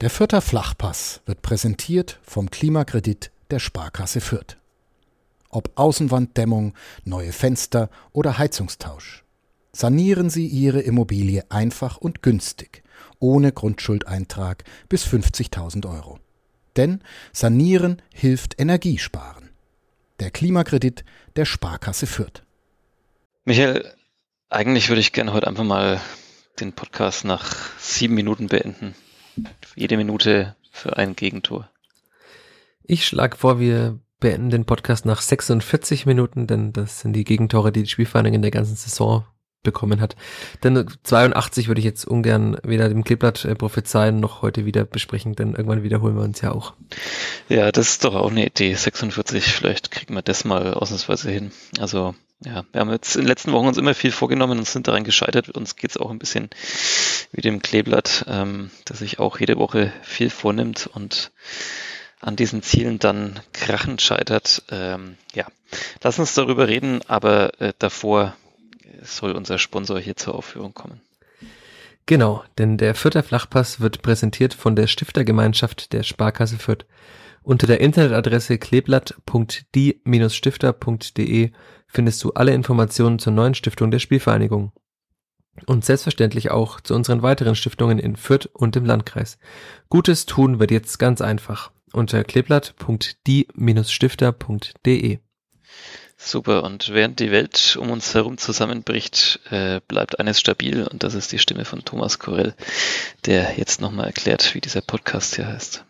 Der Fürther Flachpass wird präsentiert vom Klimakredit der Sparkasse Fürth. Ob Außenwanddämmung, neue Fenster oder Heizungstausch. Sanieren Sie Ihre Immobilie einfach und günstig, ohne Grundschuldeintrag bis 50.000 Euro. Denn Sanieren hilft Energiesparen. Der Klimakredit der Sparkasse Fürth. Michael, eigentlich würde ich gerne heute einfach mal den Podcast nach sieben Minuten beenden. Jede Minute für ein Gegentor. Ich schlage vor, wir beenden den Podcast nach 46 Minuten, denn das sind die Gegentore, die die Spielvereinigung in der ganzen Saison bekommen hat. Denn 82 würde ich jetzt ungern weder dem Kleeblatt äh, prophezeien noch heute wieder besprechen, denn irgendwann wiederholen wir uns ja auch. Ja, das ist doch auch eine Idee. 46, vielleicht kriegen wir das mal ausnahmsweise hin. Also ja, wir haben jetzt in den letzten Wochen uns immer viel vorgenommen und sind daran gescheitert. Uns geht's auch ein bisschen wie dem Kleeblatt, ähm, dass sich auch jede Woche viel vornimmt und an diesen Zielen dann krachend scheitert. Ähm, ja, lass uns darüber reden, aber äh, davor soll unser Sponsor hier zur Aufführung kommen. Genau, denn der Fürther Flachpass wird präsentiert von der Stiftergemeinschaft der Sparkasse Fürth. Unter der Internetadresse kleeblatt.die-stifter.de findest du alle Informationen zur neuen Stiftung der Spielvereinigung. Und selbstverständlich auch zu unseren weiteren Stiftungen in Fürth und im Landkreis. Gutes tun wird jetzt ganz einfach unter kleeblatt.die-stifter.de. Super, und während die Welt um uns herum zusammenbricht, äh, bleibt eines stabil und das ist die Stimme von Thomas Korell, der jetzt nochmal erklärt, wie dieser Podcast hier heißt.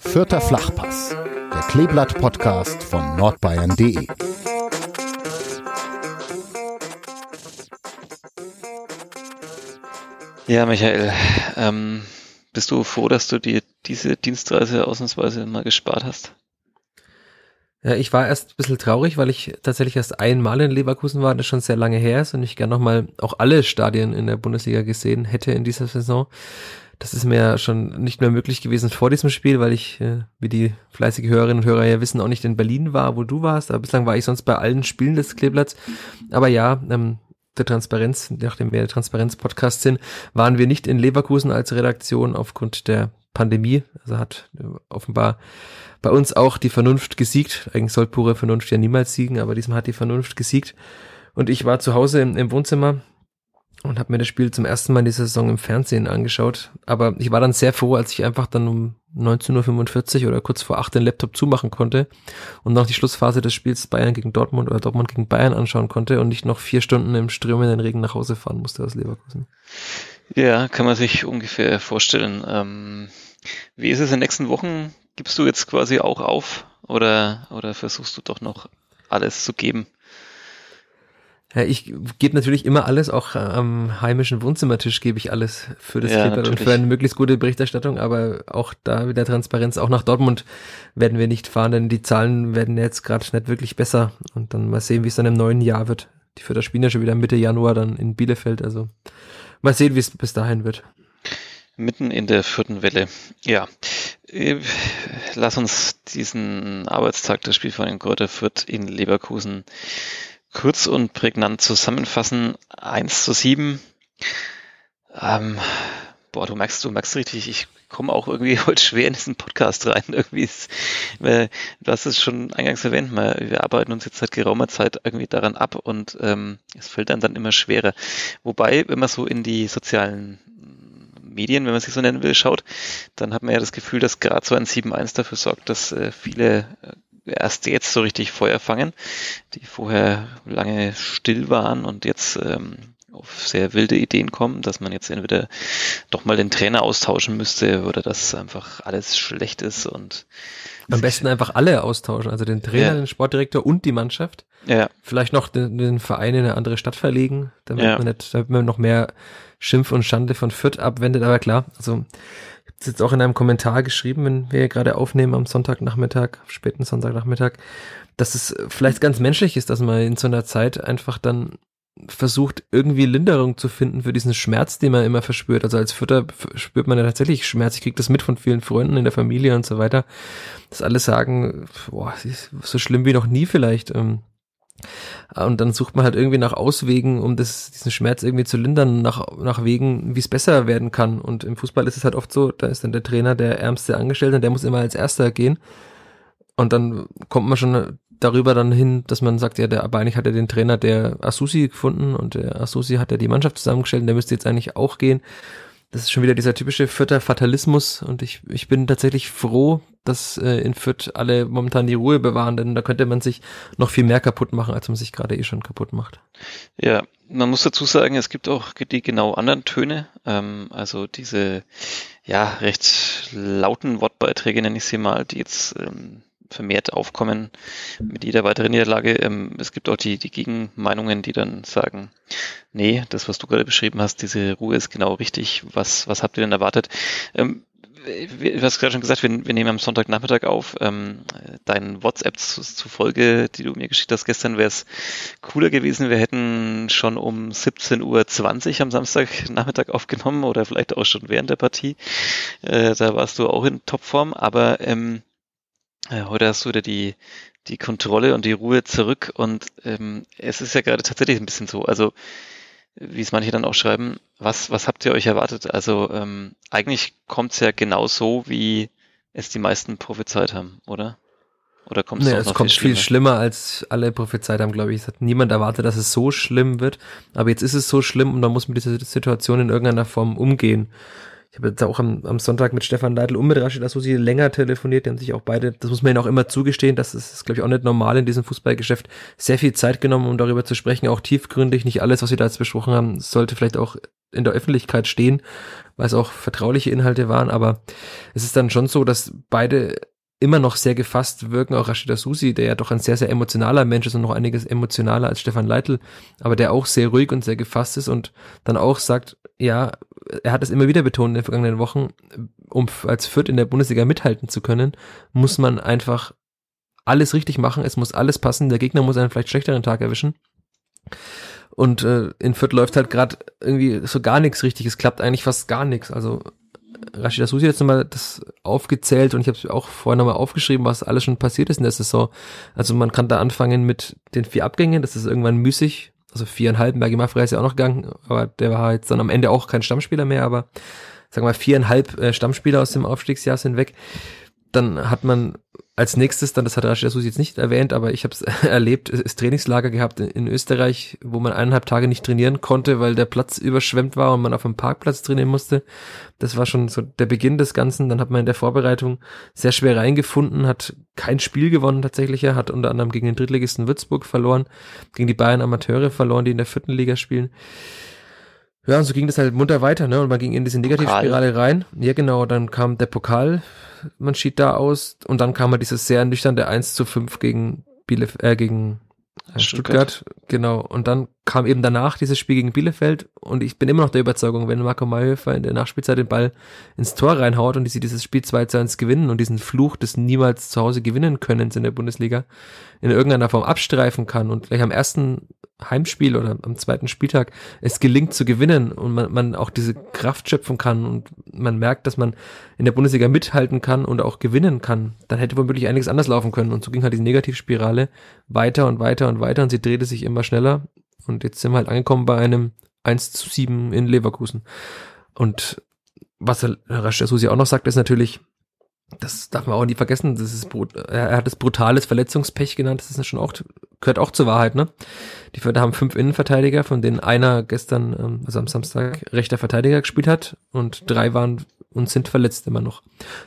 Vierter Flachpass, der Kleeblatt-Podcast von nordbayern.de. Ja, Michael, ähm, bist du froh, dass du dir diese Dienstreise ausnahmsweise mal gespart hast? Ja, ich war erst ein bisschen traurig, weil ich tatsächlich erst einmal in Leverkusen war, das schon sehr lange her ist und ich gerne nochmal auch alle Stadien in der Bundesliga gesehen hätte in dieser Saison. Das ist mir schon nicht mehr möglich gewesen vor diesem Spiel, weil ich, äh, wie die fleißige Hörerinnen und Hörer ja wissen, auch nicht in Berlin war, wo du warst. Aber bislang war ich sonst bei allen Spielen des Kleeblatts. Aber ja, ähm, der Transparenz, nachdem wir der Transparenz-Podcast sind, waren wir nicht in Leverkusen als Redaktion aufgrund der Pandemie. Also hat äh, offenbar bei uns auch die Vernunft gesiegt. Eigentlich soll pure Vernunft ja niemals siegen, aber diesmal hat die Vernunft gesiegt. Und ich war zu Hause im, im Wohnzimmer und habe mir das Spiel zum ersten Mal in dieser Saison im Fernsehen angeschaut. Aber ich war dann sehr froh, als ich einfach dann um 19.45 Uhr oder kurz vor 8 den Laptop zumachen konnte und noch die Schlussphase des Spiels Bayern gegen Dortmund oder Dortmund gegen Bayern anschauen konnte und nicht noch vier Stunden im strömenden Regen nach Hause fahren musste aus Leverkusen. Ja, kann man sich ungefähr vorstellen. Ähm, wie ist es in den nächsten Wochen? Gibst du jetzt quasi auch auf oder, oder versuchst du doch noch alles zu geben? Ja, ich gebe natürlich immer alles, auch am heimischen Wohnzimmertisch gebe ich alles für das ja, und für eine möglichst gute Berichterstattung, aber auch da wieder Transparenz. Auch nach Dortmund werden wir nicht fahren, denn die Zahlen werden jetzt gerade nicht wirklich besser und dann mal sehen, wie es dann im neuen Jahr wird. Die Fürther spielen ja schon wieder Mitte Januar dann in Bielefeld, also mal sehen, wie es bis dahin wird. Mitten in der vierten Welle. Ja, äh, lass uns diesen Arbeitstag des Spielvereins Kräuter Fürth in Leverkusen kurz und prägnant zusammenfassen. 1 zu 7. Ähm, boah, du merkst, du merkst richtig, ich komme auch irgendwie heute schwer in diesen Podcast rein. Irgendwie ist, äh, du hast es schon eingangs erwähnt, wir arbeiten uns jetzt seit geraumer Zeit irgendwie daran ab und ähm, es fällt dann dann immer schwerer. Wobei, wenn man so in die sozialen Medien, wenn man sich so nennen will, schaut, dann hat man ja das Gefühl, dass gerade so ein 7-1 dafür sorgt, dass äh, viele äh, erst jetzt so richtig Feuer fangen, die vorher lange still waren und jetzt ähm, auf sehr wilde Ideen kommen, dass man jetzt entweder doch mal den Trainer austauschen müsste oder dass einfach alles schlecht ist und am besten einfach alle austauschen, also den Trainer, ja. den Sportdirektor und die Mannschaft. Ja. Vielleicht noch den, den Verein in eine andere Stadt verlegen, damit ja. man nicht, damit man noch mehr Schimpf und Schande von Fürth abwendet. Aber klar, also ich habe jetzt auch in einem Kommentar geschrieben, wenn wir gerade aufnehmen am Sonntagnachmittag, späten Sonntagnachmittag, dass es vielleicht ganz menschlich ist, dass man in so einer Zeit einfach dann versucht, irgendwie Linderung zu finden für diesen Schmerz, den man immer verspürt. Also als Fütter spürt man ja tatsächlich Schmerz. Ich kriege das mit von vielen Freunden in der Familie und so weiter, dass alle sagen, boah, so schlimm wie noch nie vielleicht. Ähm, Und dann sucht man halt irgendwie nach Auswegen, um das, diesen Schmerz irgendwie zu lindern, nach, nach Wegen, wie es besser werden kann. Und im Fußball ist es halt oft so, da ist dann der Trainer der ärmste Angestellte und der muss immer als Erster gehen. Und dann kommt man schon darüber dann hin, dass man sagt, ja, der, aber eigentlich hat er den Trainer der Asusi gefunden und der Asusi hat ja die Mannschaft zusammengestellt und der müsste jetzt eigentlich auch gehen. Das ist schon wieder dieser typische Fürther Fatalismus und ich, ich bin tatsächlich froh, dass äh, in Fürth alle momentan die Ruhe bewahren, denn da könnte man sich noch viel mehr kaputt machen, als man sich gerade eh schon kaputt macht. Ja, man muss dazu sagen, es gibt auch die genau anderen Töne, ähm, also diese ja recht lauten Wortbeiträge nenne ich sie mal, die jetzt ähm, vermehrt aufkommen mit jeder weiteren Niederlage. Ähm, es gibt auch die, die Gegenmeinungen, die dann sagen, nee, das, was du gerade beschrieben hast, diese Ruhe ist genau richtig. Was, was habt ihr denn erwartet? Ähm, du hast gerade schon gesagt, wir, wir nehmen am Sonntagnachmittag auf. Ähm, dein WhatsApp zu, zu Folge, die du mir geschickt hast gestern, wäre es cooler gewesen. Wir hätten schon um 17.20 Uhr am Samstagnachmittag aufgenommen oder vielleicht auch schon während der Partie. Äh, da warst du auch in Topform, aber ähm, äh, heute hast du wieder die, die Kontrolle und die Ruhe zurück und ähm, es ist ja gerade tatsächlich ein bisschen so, also wie es manche dann auch schreiben, was, was habt ihr euch erwartet? Also ähm, eigentlich kommt es ja genau so, wie es die meisten prophezeit haben, oder? Oder kommt es nee, es kommt viel schlimmer? viel schlimmer, als alle prophezeit haben, glaube ich. Es hat niemand erwartet, dass es so schlimm wird. Aber jetzt ist es so schlimm und man muss mit dieser Situation in irgendeiner Form umgehen habe jetzt auch am, am Sonntag mit Stefan Leitl und mit Rashid Asusi länger telefoniert. Die haben sich auch beide, das muss man ihnen auch immer zugestehen, das ist, glaube ich, auch nicht normal in diesem Fußballgeschäft, sehr viel Zeit genommen, um darüber zu sprechen, auch tiefgründig. Nicht alles, was wir da jetzt besprochen haben, sollte vielleicht auch in der Öffentlichkeit stehen, weil es auch vertrauliche Inhalte waren, aber es ist dann schon so, dass beide immer noch sehr gefasst wirken, auch Rashida Susi, der ja doch ein sehr, sehr emotionaler Mensch ist und noch einiges emotionaler als Stefan Leitl, aber der auch sehr ruhig und sehr gefasst ist und dann auch sagt, ja, er hat es immer wieder betont in den vergangenen Wochen, um als Fürth in der Bundesliga mithalten zu können, muss man einfach alles richtig machen, es muss alles passen, der Gegner muss einen vielleicht schlechteren Tag erwischen. Und äh, in Fürth läuft halt gerade irgendwie so gar nichts richtig, es klappt eigentlich fast gar nichts. Also Rashida Susi hat jetzt nochmal das aufgezählt und ich habe es auch vorher nochmal aufgeschrieben, was alles schon passiert ist in der Saison. Also man kann da anfangen mit den vier Abgängen, das ist irgendwann müßig. Also viereinhalb, Bergi Maffrey ist ja auch noch gegangen, aber der war jetzt dann am Ende auch kein Stammspieler mehr, aber sagen wir mal viereinhalb äh, Stammspieler aus dem Aufstiegsjahr sind weg. Dann hat man als nächstes, dann, das hat Rashid Susi jetzt nicht erwähnt, aber ich habe es erlebt, ist Trainingslager gehabt in, in, Österreich, wo man eineinhalb Tage nicht trainieren konnte, weil der Platz überschwemmt war und man auf dem Parkplatz trainieren musste. Das war schon so der Beginn des Ganzen. Dann hat man in der Vorbereitung sehr schwer reingefunden, hat kein Spiel gewonnen tatsächlich. Er hat unter anderem gegen den Drittligisten Würzburg verloren, gegen die Bayern Amateure verloren, die in der vierten Liga spielen. Ja, und so ging das halt munter weiter, ne? Und man ging in diese Negativspirale rein. Ja, genau, dann kam der Pokal man schied da aus und dann kam halt dieses sehr nüchterne 1 zu 5 gegen Bielef äh, gegen äh, Stuttgart. Stuttgart. genau. Und dann kam eben danach dieses Spiel gegen Bielefeld und ich bin immer noch der Überzeugung, wenn Marco Mayhofer in der Nachspielzeit den Ball ins Tor reinhaut und die sie dieses Spiel 2 zu 1 gewinnen und diesen Fluch des niemals zu Hause gewinnen können in der Bundesliga in irgendeiner Form abstreifen kann und gleich am ersten Heimspiel oder am zweiten Spieltag es gelingt zu gewinnen und man, man auch diese Kraft schöpfen kann und man merkt, dass man in der Bundesliga mithalten kann und auch gewinnen kann, dann hätte womöglich einiges anders laufen können. Und so ging halt diese Negativspirale weiter und weiter und weiter und sie drehte sich immer schneller. Und jetzt sind wir halt angekommen bei einem 1 zu 7 in Leverkusen. Und was Herr Rasch Susi auch noch sagt, ist natürlich, das darf man auch nie vergessen, das ist, er hat es brutales Verletzungspech genannt, das ist schon auch, gehört auch zur Wahrheit, ne? Die Förder haben fünf Innenverteidiger, von denen einer gestern, ähm, also am Samstag, rechter Verteidiger gespielt hat und drei waren und sind verletzt immer noch.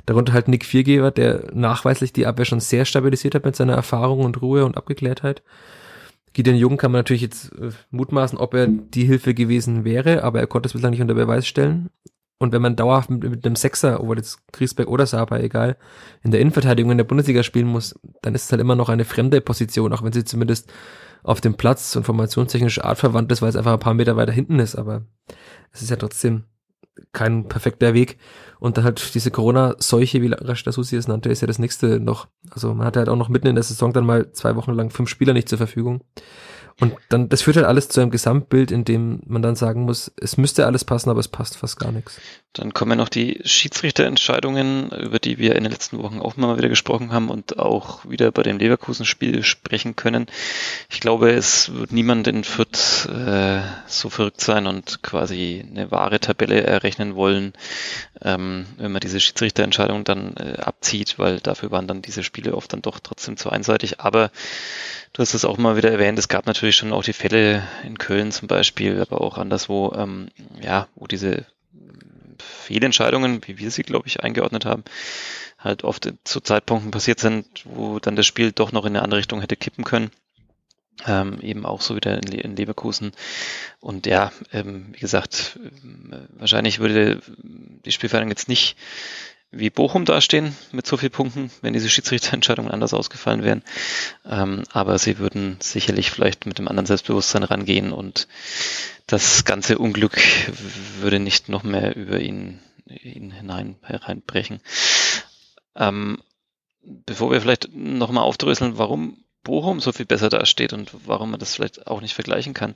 Darunter halt Nick Viergeber, der nachweislich die Abwehr schon sehr stabilisiert hat mit seiner Erfahrung und Ruhe und Abgeklärtheit. Gideon Jung kann man natürlich jetzt äh, mutmaßen, ob er die Hilfe gewesen wäre, aber er konnte es bislang nicht unter Beweis stellen. Und wenn man dauerhaft mit, mit einem Sechser, ob jetzt Griesbeck oder Saba, egal, in der Innenverteidigung in der Bundesliga spielen muss, dann ist es halt immer noch eine fremde Position, auch wenn sie zumindest auf dem Platz und formationstechnisch artverwandt ist, weil es einfach ein paar Meter weiter hinten ist, aber es ist ja trotzdem kein perfekter Weg. Und dann halt diese Corona-Seuche, wie Rashida Susi es nannte, ist ja das nächste noch. Also man hatte halt auch noch mitten in der Saison dann mal zwei Wochen lang fünf Spieler nicht zur Verfügung. Und dann, das führt halt alles zu einem Gesamtbild, in dem man dann sagen muss, es müsste alles passen, aber es passt fast gar nichts. Dann kommen noch die Schiedsrichterentscheidungen, über die wir in den letzten Wochen auch mal wieder gesprochen haben und auch wieder bei dem Leverkusen-Spiel sprechen können. Ich glaube, es wird niemand in Fürth äh, so verrückt sein und quasi eine wahre Tabelle errechnen wollen, ähm, wenn man diese Schiedsrichterentscheidung dann äh, abzieht, weil dafür waren dann diese Spiele oft dann doch trotzdem zu einseitig. Aber du hast es auch mal wieder erwähnt, es gab natürlich schon auch die Fälle in Köln zum Beispiel, aber auch anderswo, ähm, ja, wo diese Fehlentscheidungen, wie wir sie, glaube ich, eingeordnet haben, halt oft zu Zeitpunkten passiert sind, wo dann das Spiel doch noch in eine andere Richtung hätte kippen können. Ähm, eben auch so wieder in, Le in Leverkusen. Und ja, ähm, wie gesagt, äh, wahrscheinlich würde die Spielvereinigung jetzt nicht wie Bochum dastehen mit so vielen Punkten, wenn diese Schiedsrichterentscheidungen anders ausgefallen wären. Ähm, aber sie würden sicherlich vielleicht mit dem anderen Selbstbewusstsein rangehen und das ganze Unglück würde nicht noch mehr über ihn, ihn hinein hereinbrechen. Ähm, bevor wir vielleicht nochmal aufdröseln, warum Bochum so viel besser dasteht und warum man das vielleicht auch nicht vergleichen kann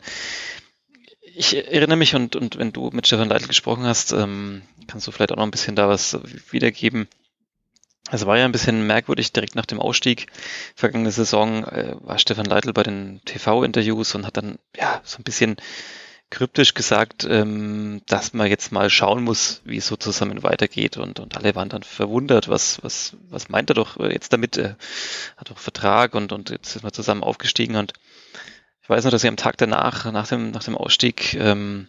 ich erinnere mich und, und wenn du mit Stefan Leitl gesprochen hast, ähm, kannst du vielleicht auch noch ein bisschen da was wiedergeben. Es war ja ein bisschen merkwürdig, direkt nach dem Ausstieg vergangene Saison äh, war Stefan Leitl bei den TV-Interviews und hat dann ja so ein bisschen kryptisch gesagt, ähm, dass man jetzt mal schauen muss, wie es so zusammen weitergeht und, und alle waren dann verwundert, was, was, was meint er doch jetzt damit, er hat doch Vertrag und, und jetzt ist man zusammen aufgestiegen und ich weiß noch, dass ich am Tag danach, nach dem, nach dem Ausstieg, ähm,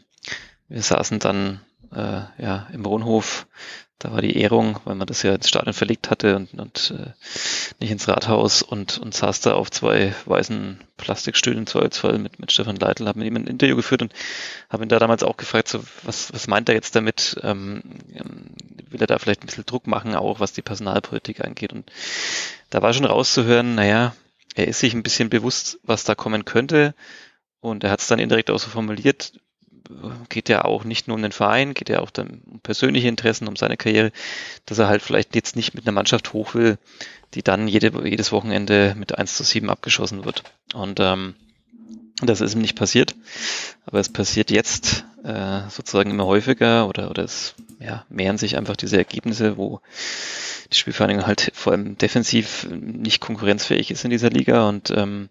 wir saßen dann äh, ja im Wohnhof, da war die Ehrung, weil man das ja ins Stadion verlegt hatte und, und äh, nicht ins Rathaus und, und saß da auf zwei weißen Plastikstühlen zu Holzfall mit, mit Stefan Leitl, habe mit ihm ein Interview geführt und habe ihn da damals auch gefragt, so, was, was meint er jetzt damit? Ähm, ähm, will er da vielleicht ein bisschen Druck machen, auch was die Personalpolitik angeht? Und da war schon rauszuhören, naja, er ist sich ein bisschen bewusst, was da kommen könnte. Und er hat es dann indirekt auch so formuliert, geht ja auch nicht nur um den Verein, geht ja auch dann um persönliche Interessen, um seine Karriere, dass er halt vielleicht jetzt nicht mit einer Mannschaft hoch will, die dann jede, jedes Wochenende mit 1 zu 7 abgeschossen wird. Und ähm, das ist ihm nicht passiert. Aber es passiert jetzt äh, sozusagen immer häufiger oder, oder es ja, mehren sich einfach diese Ergebnisse, wo die Spielvereinigung halt vor allem defensiv nicht konkurrenzfähig ist in dieser Liga und ähm,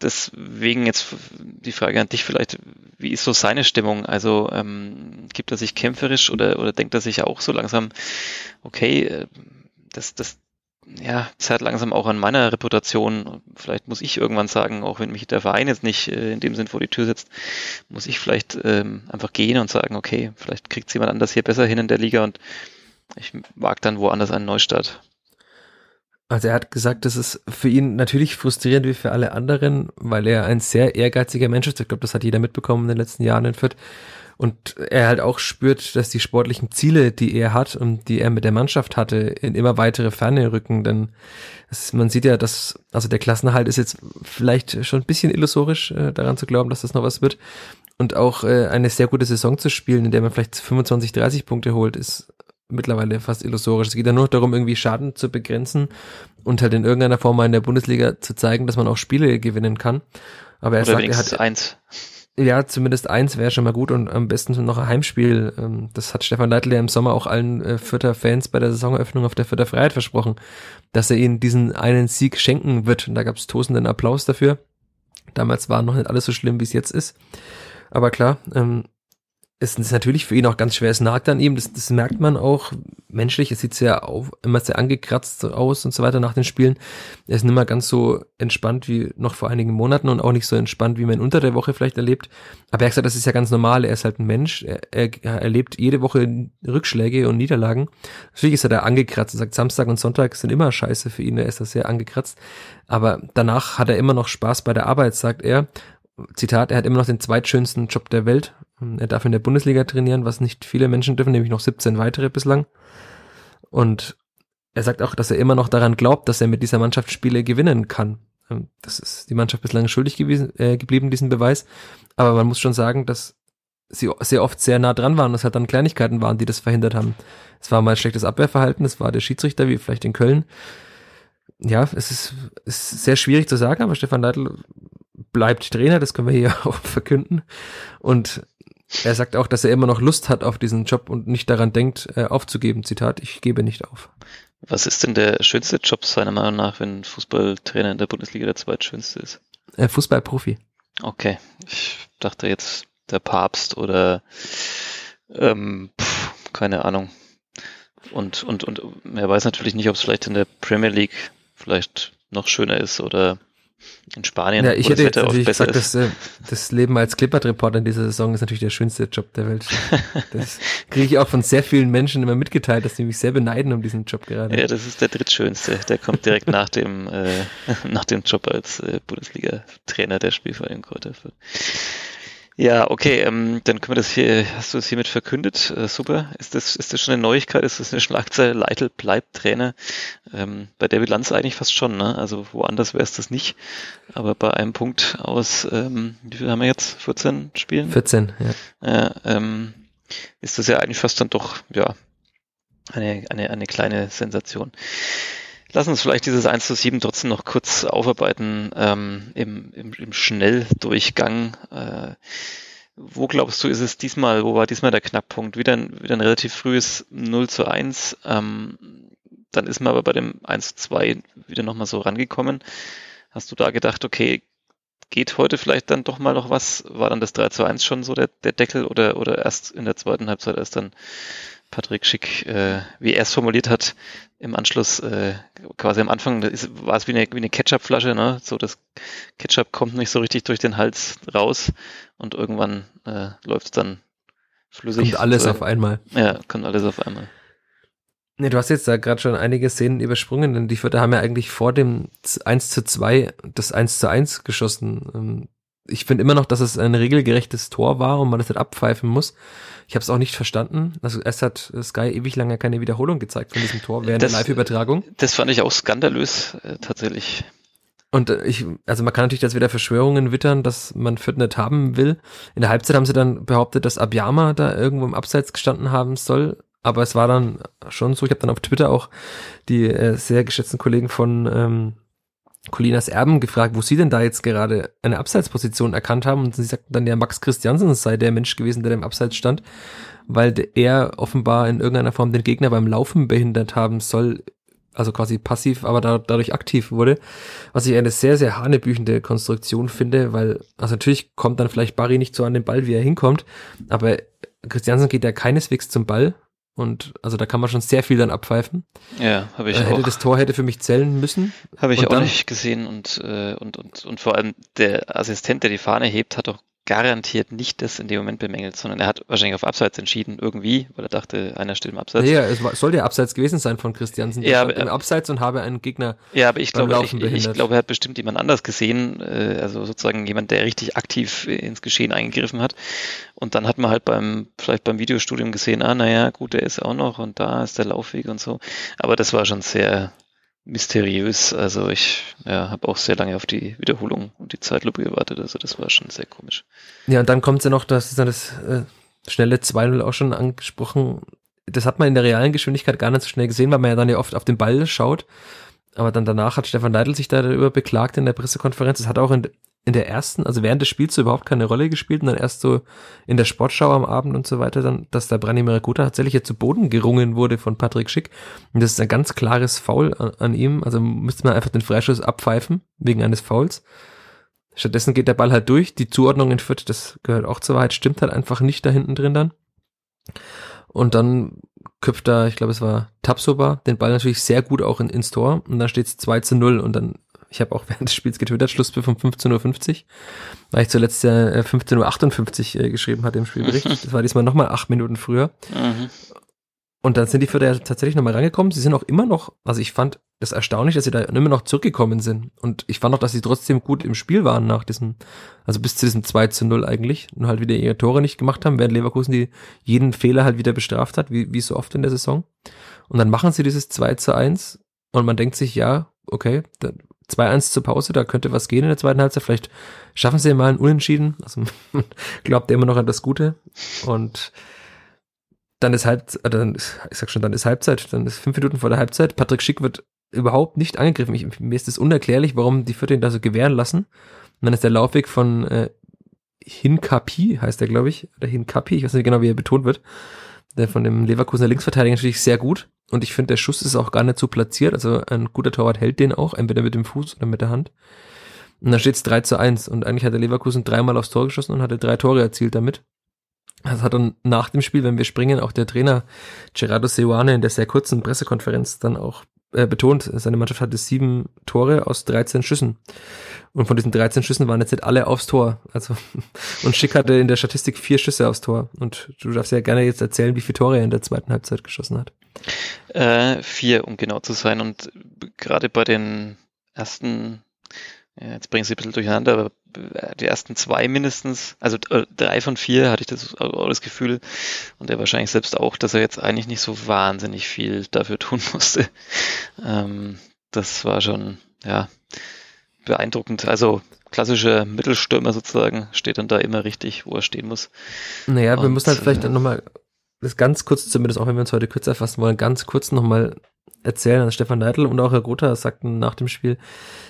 deswegen jetzt die Frage an dich vielleicht, wie ist so seine Stimmung? Also ähm, gibt er sich kämpferisch oder, oder denkt er sich auch so langsam, okay, äh, das, das ja, zerrt langsam auch an meiner Reputation. Vielleicht muss ich irgendwann sagen, auch wenn mich der Verein jetzt nicht äh, in dem Sinn vor die Tür setzt, muss ich vielleicht ähm, einfach gehen und sagen, okay, vielleicht kriegt jemand anders hier besser hin in der Liga und ich wage dann woanders einen Neustart. Also er hat gesagt, das ist für ihn natürlich frustrierend wie für alle anderen, weil er ein sehr ehrgeiziger Mensch ist. Ich glaube, das hat jeder mitbekommen in den letzten Jahren in Fürth. Und er halt auch spürt, dass die sportlichen Ziele, die er hat und die er mit der Mannschaft hatte, in immer weitere Ferne rücken. Denn es, man sieht ja, dass, also der Klassenhalt ist jetzt vielleicht schon ein bisschen illusorisch, äh, daran zu glauben, dass das noch was wird. Und auch äh, eine sehr gute Saison zu spielen, in der man vielleicht 25, 30 Punkte holt, ist mittlerweile fast illusorisch. Es geht ja nur darum, irgendwie Schaden zu begrenzen und halt in irgendeiner Form mal in der Bundesliga zu zeigen, dass man auch Spiele gewinnen kann. Aber er Oder sagt, er hat eins. Ja, zumindest eins wäre schon mal gut und am besten noch ein Heimspiel. Ähm, das hat Stefan Leitl ja im Sommer auch allen äh, Fürther Fans bei der Saisoneröffnung auf der Fürther Freiheit versprochen, dass er ihnen diesen einen Sieg schenken wird. Und da gab es tosenden Applaus dafür. Damals war noch nicht alles so schlimm, wie es jetzt ist. Aber klar, ähm, es ist natürlich für ihn auch ganz schwer. Es nagt an ihm, das, das merkt man auch menschlich. Es sieht sehr auf, immer sehr angekratzt aus und so weiter nach den Spielen. Er ist nicht mehr ganz so entspannt wie noch vor einigen Monaten und auch nicht so entspannt, wie man unter der Woche vielleicht erlebt. Aber er hat gesagt, das ist ja ganz normal. Er ist halt ein Mensch. Er, er, er erlebt jede Woche Rückschläge und Niederlagen. Natürlich ist er da angekratzt. Er sagt, Samstag und Sonntag sind immer scheiße für ihn. Er ist da sehr angekratzt. Aber danach hat er immer noch Spaß bei der Arbeit, sagt er. Zitat, er hat immer noch den zweitschönsten Job der Welt. Er darf in der Bundesliga trainieren, was nicht viele Menschen dürfen, nämlich noch 17 weitere bislang. Und er sagt auch, dass er immer noch daran glaubt, dass er mit dieser Mannschaft Spiele gewinnen kann. Ähm, das ist die Mannschaft bislang schuldig gewesen, äh, geblieben, diesen Beweis. Aber man muss schon sagen, dass sie sehr oft sehr nah dran waren es halt dann Kleinigkeiten waren, die das verhindert haben. Es war mal schlechtes Abwehrverhalten, es war der Schiedsrichter, wie vielleicht in Köln. Ja, es ist, ist sehr schwierig zu sagen, aber Stefan Leitl bleibt Trainer, das können wir hier auch verkünden. Und er sagt auch, dass er immer noch Lust hat auf diesen Job und nicht daran denkt, äh, aufzugeben. Zitat, ich gebe nicht auf. Was ist denn der schönste Job seiner Meinung nach, wenn Fußballtrainer in der Bundesliga der zweitschönste ist? Äh, Fußballprofi. Okay, ich dachte jetzt der Papst oder ähm, pff, keine Ahnung. Und, und, und er weiß natürlich nicht, ob es vielleicht in der Premier League vielleicht noch schöner ist oder in Spanien. Ja, ich hätte jetzt natürlich gesagt, dass äh, das Leben als Clippert-Reporter in dieser Saison ist natürlich der schönste Job der Welt. Das kriege ich auch von sehr vielen Menschen immer mitgeteilt, dass die mich sehr beneiden um diesen Job gerade. Ja, das ist der drittschönste. Der kommt direkt nach dem äh, nach dem Job als äh, Bundesliga-Trainer der Spielverein Kräuter. Ja, okay, ähm, dann können wir das hier, hast du es hiermit verkündet? Äh, super. Ist das, ist das schon eine Neuigkeit? Ist das eine Schlagzeile? Leitl bleibt Trainer. Ähm, bei der Bilanz eigentlich fast schon, ne? Also woanders wäre es das nicht. Aber bei einem Punkt aus, ähm, wie viel haben wir jetzt? 14 Spielen? 14, ja. Äh, ähm, ist das ja eigentlich fast dann doch, ja, eine, eine, eine kleine Sensation. Lass uns vielleicht dieses 1 zu 7 trotzdem noch kurz aufarbeiten ähm, im, im, im Schnelldurchgang. Äh, wo glaubst du, ist es diesmal, wo war diesmal der Knackpunkt? Wieder ein, wieder ein relativ frühes 0 zu 1. Ähm, dann ist man aber bei dem 1 zu 2 wieder nochmal so rangekommen. Hast du da gedacht, okay, geht heute vielleicht dann doch mal noch was? War dann das 3 zu 1 schon so der, der Deckel oder, oder erst in der zweiten Halbzeit, als dann Patrick Schick, äh, wie er es formuliert hat, im Anschluss, äh, quasi am Anfang ist, war es wie eine, wie eine Ketchupflasche, ne? So das Ketchup kommt nicht so richtig durch den Hals raus und irgendwann äh, läuft es dann flüssig. Kommt alles so, auf einmal. Ja, kommt alles auf einmal. Nee, du hast jetzt da gerade schon einige Szenen übersprungen, denn die Vierter haben ja eigentlich vor dem 1 zu 2 das 1 zu 1 geschossen. Ich finde immer noch, dass es ein regelgerechtes Tor war und man das nicht abpfeifen muss. Ich habe es auch nicht verstanden. Also erst hat Sky ewig lange keine Wiederholung gezeigt von diesem Tor während das, der Live-Übertragung. Das fand ich auch skandalös, äh, tatsächlich. Und äh, ich, also man kann natürlich das wieder Verschwörungen wittern, dass man Fürth nicht haben will. In der Halbzeit haben sie dann behauptet, dass Abiyama da irgendwo im Abseits gestanden haben soll. Aber es war dann schon so, ich habe dann auf Twitter auch die äh, sehr geschätzten Kollegen von ähm, Colinas Erben gefragt, wo sie denn da jetzt gerade eine Abseitsposition erkannt haben. Und sie sagten dann, ja, Max Christiansen sei der Mensch gewesen, der im Abseits stand, weil er offenbar in irgendeiner Form den Gegner beim Laufen behindert haben soll, also quasi passiv, aber da, dadurch aktiv wurde. Was ich eine sehr, sehr hanebüchende Konstruktion finde, weil, also natürlich kommt dann vielleicht Barry nicht so an den Ball, wie er hinkommt, aber Christiansen geht ja keineswegs zum Ball, und also da kann man schon sehr viel dann abpfeifen. Ja, habe ich äh, hätte auch. Das Tor hätte für mich zählen müssen. Habe ich auch dann, nicht gesehen und, äh, und, und, und vor allem der Assistent, der die Fahne hebt, hat doch garantiert nicht das in dem Moment bemängelt, sondern er hat wahrscheinlich auf Abseits entschieden, irgendwie, weil er dachte, einer steht im Abseits. Ja, es war, soll der Abseits gewesen sein von Christiansen. Ja, aber, im Abseits und habe einen Gegner. Ja, aber ich glaube, ich, ich, glaube, er hat bestimmt jemand anders gesehen, äh, also sozusagen jemand, der richtig aktiv ins Geschehen eingegriffen hat. Und dann hat man halt beim, vielleicht beim Videostudium gesehen, ah, naja, gut, der ist auch noch und da ist der Laufweg und so. Aber das war schon sehr, mysteriös. Also ich ja, habe auch sehr lange auf die Wiederholung und die Zeitlupe gewartet. Also das war schon sehr komisch. Ja, und dann kommt ja noch, das ist dann das äh, schnelle 2-0 auch schon angesprochen. Das hat man in der realen Geschwindigkeit gar nicht so schnell gesehen, weil man ja dann ja oft auf den Ball schaut. Aber dann danach hat Stefan Leitl sich darüber beklagt in der Pressekonferenz. Das hat auch in, in der ersten, also während des Spiels so überhaupt keine Rolle gespielt und dann erst so in der Sportschau am Abend und so weiter, dann, dass der Branimir Guta tatsächlich jetzt zu Boden gerungen wurde von Patrick Schick. Und das ist ein ganz klares Foul an, an ihm. Also müsste man einfach den Freischuss abpfeifen wegen eines Fouls. Stattdessen geht der Ball halt durch. Die Zuordnung in Fürth, das gehört auch zur Wahrheit, stimmt halt einfach nicht da hinten drin dann. Und dann köpft da, ich glaube, es war Tapsoba, den Ball natürlich sehr gut auch in, ins Tor. Und dann steht es 2 zu 0 und dann ich habe auch während des Spiels getwittert, Schlusspfiff um 15.50 Uhr, weil ich zuletzt ja 15.58 Uhr äh, geschrieben hatte im Spielbericht. Das war diesmal nochmal acht Minuten früher. Mhm. Und dann sind die Vierter ja tatsächlich nochmal rangekommen. Sie sind auch immer noch, also ich fand das erstaunlich, dass sie da immer noch zurückgekommen sind. Und ich fand auch, dass sie trotzdem gut im Spiel waren nach diesem, also bis zu diesem 2 zu 0 eigentlich. Und halt wieder ihre Tore nicht gemacht haben, während Leverkusen die jeden Fehler halt wieder bestraft hat, wie, wie so oft in der Saison. Und dann machen sie dieses 2 zu 1 und man denkt sich, ja, okay, dann 2-1 zur Pause, da könnte was gehen in der zweiten Halbzeit. Vielleicht schaffen sie mal ein Unentschieden. Also glaubt immer noch an das Gute. Und dann ist äh, dann ist, ich sag schon, dann ist Halbzeit, dann ist fünf Minuten vor der Halbzeit. Patrick Schick wird überhaupt nicht angegriffen. Ich, mir ist es unerklärlich, warum die Viertel ihn da so gewähren lassen. Und dann ist der Laufweg von äh, Hinkapi, heißt er, glaube ich, oder Hinkapi, ich weiß nicht genau, wie er betont wird. Der von dem Leverkusener Linksverteidiger natürlich sehr gut. Und ich finde, der Schuss ist auch gar nicht so platziert. Also ein guter Torwart hält den auch, entweder mit dem Fuß oder mit der Hand. Und dann steht es 3 zu 1. Und eigentlich hat der Leverkusen dreimal aufs Tor geschossen und hatte drei Tore erzielt damit. Das hat dann nach dem Spiel, wenn wir springen, auch der Trainer Gerardo Seuane in der sehr kurzen Pressekonferenz dann auch äh, betont, seine Mannschaft hatte sieben Tore aus 13 Schüssen. Und von diesen 13 Schüssen waren jetzt nicht alle aufs Tor. Also, und Schick hatte in der Statistik vier Schüsse aufs Tor. Und du darfst ja gerne jetzt erzählen, wie viele Tore er in der zweiten Halbzeit geschossen hat. Äh, vier, um genau zu sein. Und gerade bei den ersten ja, jetzt bringen sie ein bisschen durcheinander, aber die ersten zwei mindestens, also äh, drei von vier hatte ich das, auch das Gefühl und er wahrscheinlich selbst auch, dass er jetzt eigentlich nicht so wahnsinnig viel dafür tun musste. Ähm, das war schon, ja, beeindruckend. Also klassischer Mittelstürmer sozusagen steht dann da immer richtig, wo er stehen muss. Naja, wir müssen halt vielleicht äh, nochmal das ganz kurz, zumindest auch wenn wir uns heute kürzer fassen wollen, ganz kurz nochmal erzählen. Also Stefan Neidl und auch Herr Grother sagten nach dem Spiel,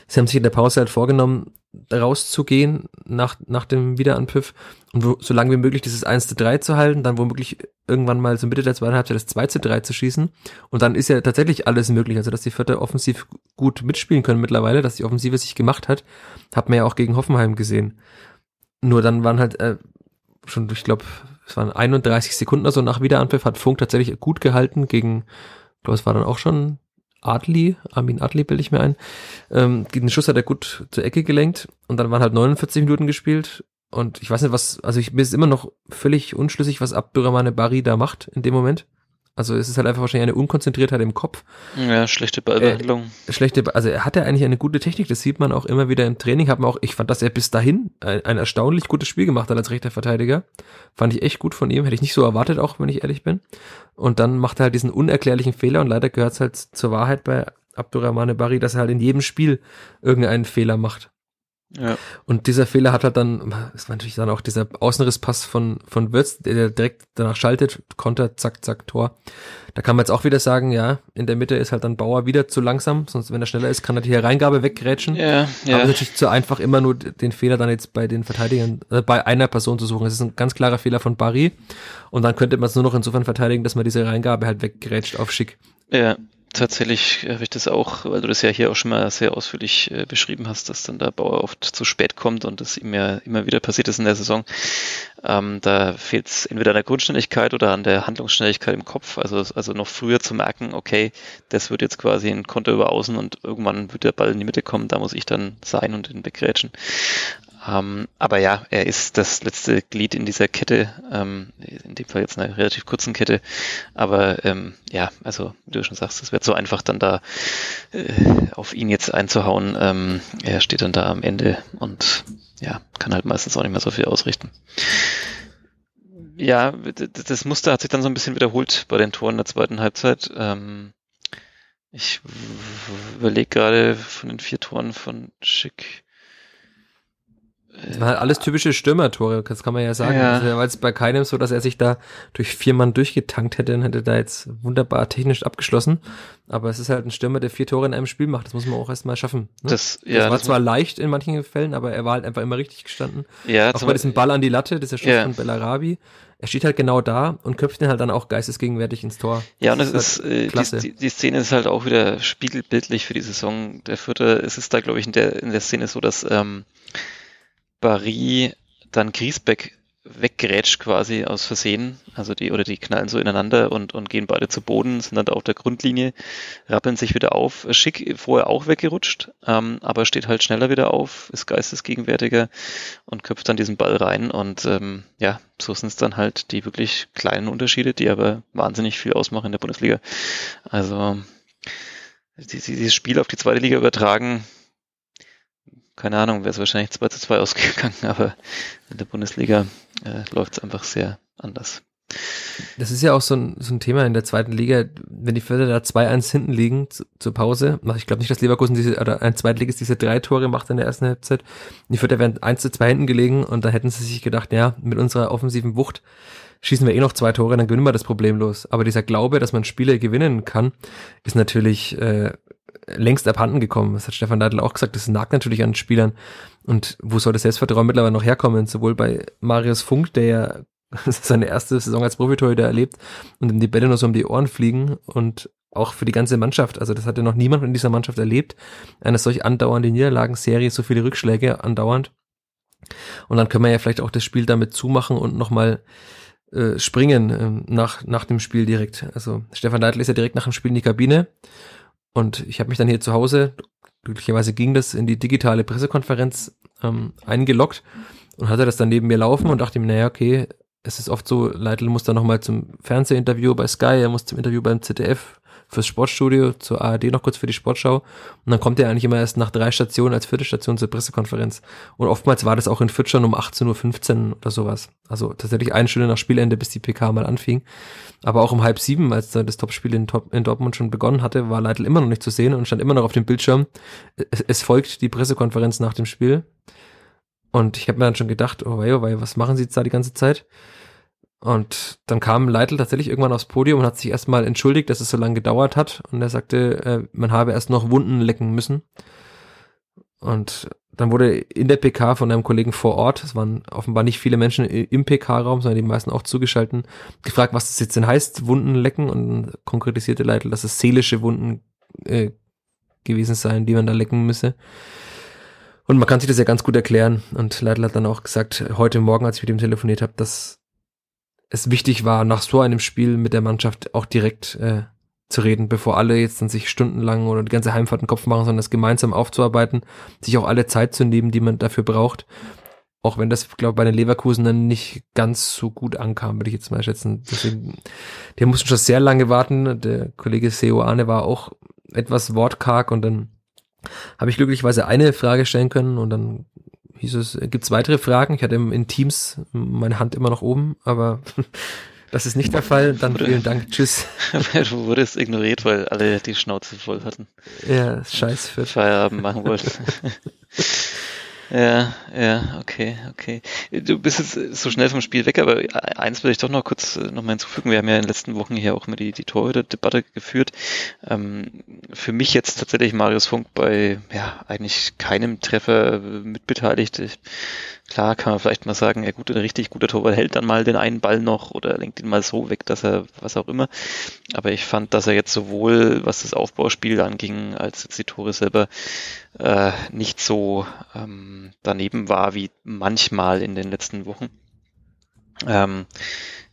sie haben sich in der Pause halt vorgenommen, rauszugehen nach, nach dem Wiederanpfiff und wo, so lange wie möglich dieses 1 zu 3 zu halten, dann womöglich irgendwann mal so Mitte der zweiten Halbzeit das 2 zu 3 zu schießen. Und dann ist ja tatsächlich alles möglich. Also, dass die Vierte offensiv gut mitspielen können mittlerweile, dass die Offensive sich gemacht hat, hat man ja auch gegen Hoffenheim gesehen. Nur dann waren halt äh, schon, ich glaube, es waren 31 Sekunden also nach Wiederanpfiff, hat Funk tatsächlich gut gehalten gegen glaube, es war dann auch schon Adli, Armin Adli bilde ich mir ein. Ähm, den Schuss hat er gut zur Ecke gelenkt und dann waren halt 49 Minuten gespielt und ich weiß nicht, was, also ich, ist immer noch völlig unschlüssig, was Abdurrahmane Bari da macht in dem Moment. Also es ist halt einfach wahrscheinlich eine Unkonzentriertheit im Kopf. Ja, schlechte Ballbehandlung. Äh, schlechte, also er hatte eigentlich eine gute Technik, das sieht man auch immer wieder im Training. Hat man auch, ich fand, dass er bis dahin ein, ein erstaunlich gutes Spiel gemacht hat als rechter Verteidiger. Fand ich echt gut von ihm, hätte ich nicht so erwartet, auch wenn ich ehrlich bin. Und dann macht er halt diesen unerklärlichen Fehler und leider gehört es halt zur Wahrheit bei Abdurrahmane Bari, dass er halt in jedem Spiel irgendeinen Fehler macht. Ja. Und dieser Fehler hat halt dann, ist natürlich dann auch dieser Außenrisspass von, von Wirtz, der direkt danach schaltet, Konter, zack, zack, Tor. Da kann man jetzt auch wieder sagen, ja, in der Mitte ist halt dann Bauer wieder zu langsam, sonst wenn er schneller ist, kann er die Hereingabe weggrätschen. Ja, ja. Aber natürlich zu einfach, immer nur den Fehler dann jetzt bei den Verteidigern, äh, bei einer Person zu suchen. Es ist ein ganz klarer Fehler von Barry. Und dann könnte man es nur noch insofern verteidigen, dass man diese Reingabe halt weggrätscht auf Schick. Ja, Tatsächlich habe ich das auch, weil du das ja hier auch schon mal sehr ausführlich äh, beschrieben hast, dass dann der Bauer oft zu spät kommt und das ja immer wieder passiert ist in der Saison. Ähm, da fehlt es entweder an der Grundschnelligkeit oder an der Handlungsschnelligkeit im Kopf. Also, also noch früher zu merken, okay, das wird jetzt quasi ein Konter über außen und irgendwann wird der Ball in die Mitte kommen, da muss ich dann sein und ihn wegrätschen. Ähm, aber ja, er ist das letzte Glied in dieser Kette, ähm, in dem Fall jetzt einer relativ kurzen Kette. Aber ähm, ja, also wie du schon sagst, es wird so einfach dann da äh, auf ihn jetzt einzuhauen. Ähm, er steht dann da am Ende und ja, kann halt meistens auch nicht mehr so viel ausrichten. Ja, das Muster hat sich dann so ein bisschen wiederholt bei den Toren der zweiten Halbzeit. Ähm, ich überlege gerade von den vier Toren von Schick das waren halt alles typische Stürmertore, das kann man ja sagen. Ja. Also, weil es bei keinem so, dass er sich da durch vier Mann durchgetankt hätte, dann hätte da jetzt wunderbar technisch abgeschlossen. Aber es ist halt ein Stürmer, der vier Tore in einem Spiel macht. Das muss man auch erstmal schaffen. Ne? Das, ja, das war das zwar leicht in manchen Fällen, aber er war halt einfach immer richtig gestanden. Ja, auch bei diesem Ball an die Latte, das ist ja Schuss ja. von Bellarabi. Er steht halt genau da und köpft ihn halt dann auch geistesgegenwärtig ins Tor. Ja, und es ist, halt äh, die, die, Szene ist halt auch wieder spiegelbildlich für die Saison der Vierte. Es ist da, glaube ich, in der, in der Szene so, dass ähm, Barry dann Griesbeck weggerätscht quasi aus Versehen. Also die, oder die knallen so ineinander und, und gehen beide zu Boden, sind dann da auf der Grundlinie, rappeln sich wieder auf. Schick vorher auch weggerutscht, ähm, aber steht halt schneller wieder auf, ist geistesgegenwärtiger und köpft dann diesen Ball rein. Und ähm, ja, so sind es dann halt die wirklich kleinen Unterschiede, die aber wahnsinnig viel ausmachen in der Bundesliga. Also dieses Spiel auf die zweite Liga übertragen, keine Ahnung, wäre es wahrscheinlich 2 zu 2 ausgegangen, aber in der Bundesliga äh, läuft es einfach sehr anders. Das ist ja auch so ein, so ein Thema in der zweiten Liga, wenn die Förder da 2-1 hinten liegen zu, zur Pause. Ich glaube nicht, dass Leverkusen diese, oder ein Zweitligist diese drei Tore macht in der ersten Halbzeit. Die Förder wären 1 zu 2 hinten gelegen und da hätten sie sich gedacht, ja, mit unserer offensiven Wucht schießen wir eh noch zwei Tore, dann gewinnen wir das problemlos. Aber dieser Glaube, dass man Spiele gewinnen kann, ist natürlich äh, längst abhanden gekommen. Das hat Stefan Neidl auch gesagt. Das nagt natürlich an Spielern. Und wo soll das Selbstvertrauen mittlerweile noch herkommen? Sowohl bei Marius Funk, der ja seine erste Saison als Profitorhüter erlebt und ihm die Bälle nur so um die Ohren fliegen und auch für die ganze Mannschaft. Also das hatte noch niemand in dieser Mannschaft erlebt. Eine solch andauernde Niederlagenserie, so viele Rückschläge andauernd. Und dann können wir ja vielleicht auch das Spiel damit zumachen und nochmal äh, springen äh, nach, nach dem Spiel direkt. Also Stefan Leitl ist ja direkt nach dem Spiel in die Kabine und ich habe mich dann hier zu Hause, glücklicherweise ging das, in die digitale Pressekonferenz ähm, eingeloggt und hatte das dann neben mir laufen und dachte mir, naja, okay, es ist oft so, Leitl muss dann nochmal zum Fernsehinterview bei Sky, er muss zum Interview beim ZDF fürs Sportstudio, zur ARD noch kurz für die Sportschau. Und dann kommt er eigentlich immer erst nach drei Stationen als vierte Station zur Pressekonferenz. Und oftmals war das auch in schon um 18.15 Uhr oder sowas. Also tatsächlich eine Stunde nach Spielende, bis die PK mal anfing. Aber auch um halb sieben, als da das Topspiel in, in Dortmund schon begonnen hatte, war Leitl immer noch nicht zu sehen und stand immer noch auf dem Bildschirm. Es, es folgt die Pressekonferenz nach dem Spiel. Und ich habe mir dann schon gedacht, oh wei, oh wei, was machen sie jetzt da die ganze Zeit? Und dann kam Leitl tatsächlich irgendwann aufs Podium und hat sich erstmal entschuldigt, dass es so lange gedauert hat. Und er sagte, äh, man habe erst noch Wunden lecken müssen. Und dann wurde in der PK von einem Kollegen vor Ort, es waren offenbar nicht viele Menschen im PK-Raum, sondern die meisten auch zugeschalten, gefragt, was das jetzt denn heißt, Wunden lecken. Und konkretisierte Leitl, dass es seelische Wunden äh, gewesen seien, die man da lecken müsse. Und man kann sich das ja ganz gut erklären. Und Leitl hat dann auch gesagt, heute Morgen, als ich mit ihm telefoniert habe, dass es wichtig war, nach so einem Spiel mit der Mannschaft auch direkt äh, zu reden, bevor alle jetzt dann sich stundenlang oder die ganze Heimfahrt einen Kopf machen, sondern das gemeinsam aufzuarbeiten, sich auch alle Zeit zu nehmen, die man dafür braucht. Auch wenn das, glaube ich, bei den Leverkusen dann nicht ganz so gut ankam, würde ich jetzt mal schätzen. Deswegen, die mussten schon sehr lange warten. Der Kollege Seoane war auch etwas wortkarg und dann habe ich glücklicherweise eine Frage stellen können und dann hieß es, gibt's weitere Fragen? Ich hatte in Teams meine Hand immer noch oben, aber das ist nicht der Fall. Dann vielen Dank. Tschüss. du wurdest ignoriert, weil alle die Schnauze voll hatten. Ja, scheiß für Feierabend machen wollten. Ja, ja, okay, okay. Du bist jetzt so schnell vom Spiel weg, aber eins will ich doch noch kurz äh, noch mal hinzufügen. Wir haben ja in den letzten Wochen hier auch immer die, die Torhüter-Debatte geführt. Ähm, für mich jetzt tatsächlich Marius Funk bei ja eigentlich keinem Treffer mitbeteiligt. Ich, Klar kann man vielleicht mal sagen, ja gut, ein richtig guter Torwart hält dann mal den einen Ball noch oder lenkt ihn mal so weg, dass er, was auch immer. Aber ich fand, dass er jetzt sowohl, was das Aufbauspiel anging, als jetzt die Tore selber, äh, nicht so ähm, daneben war wie manchmal in den letzten Wochen. Ähm,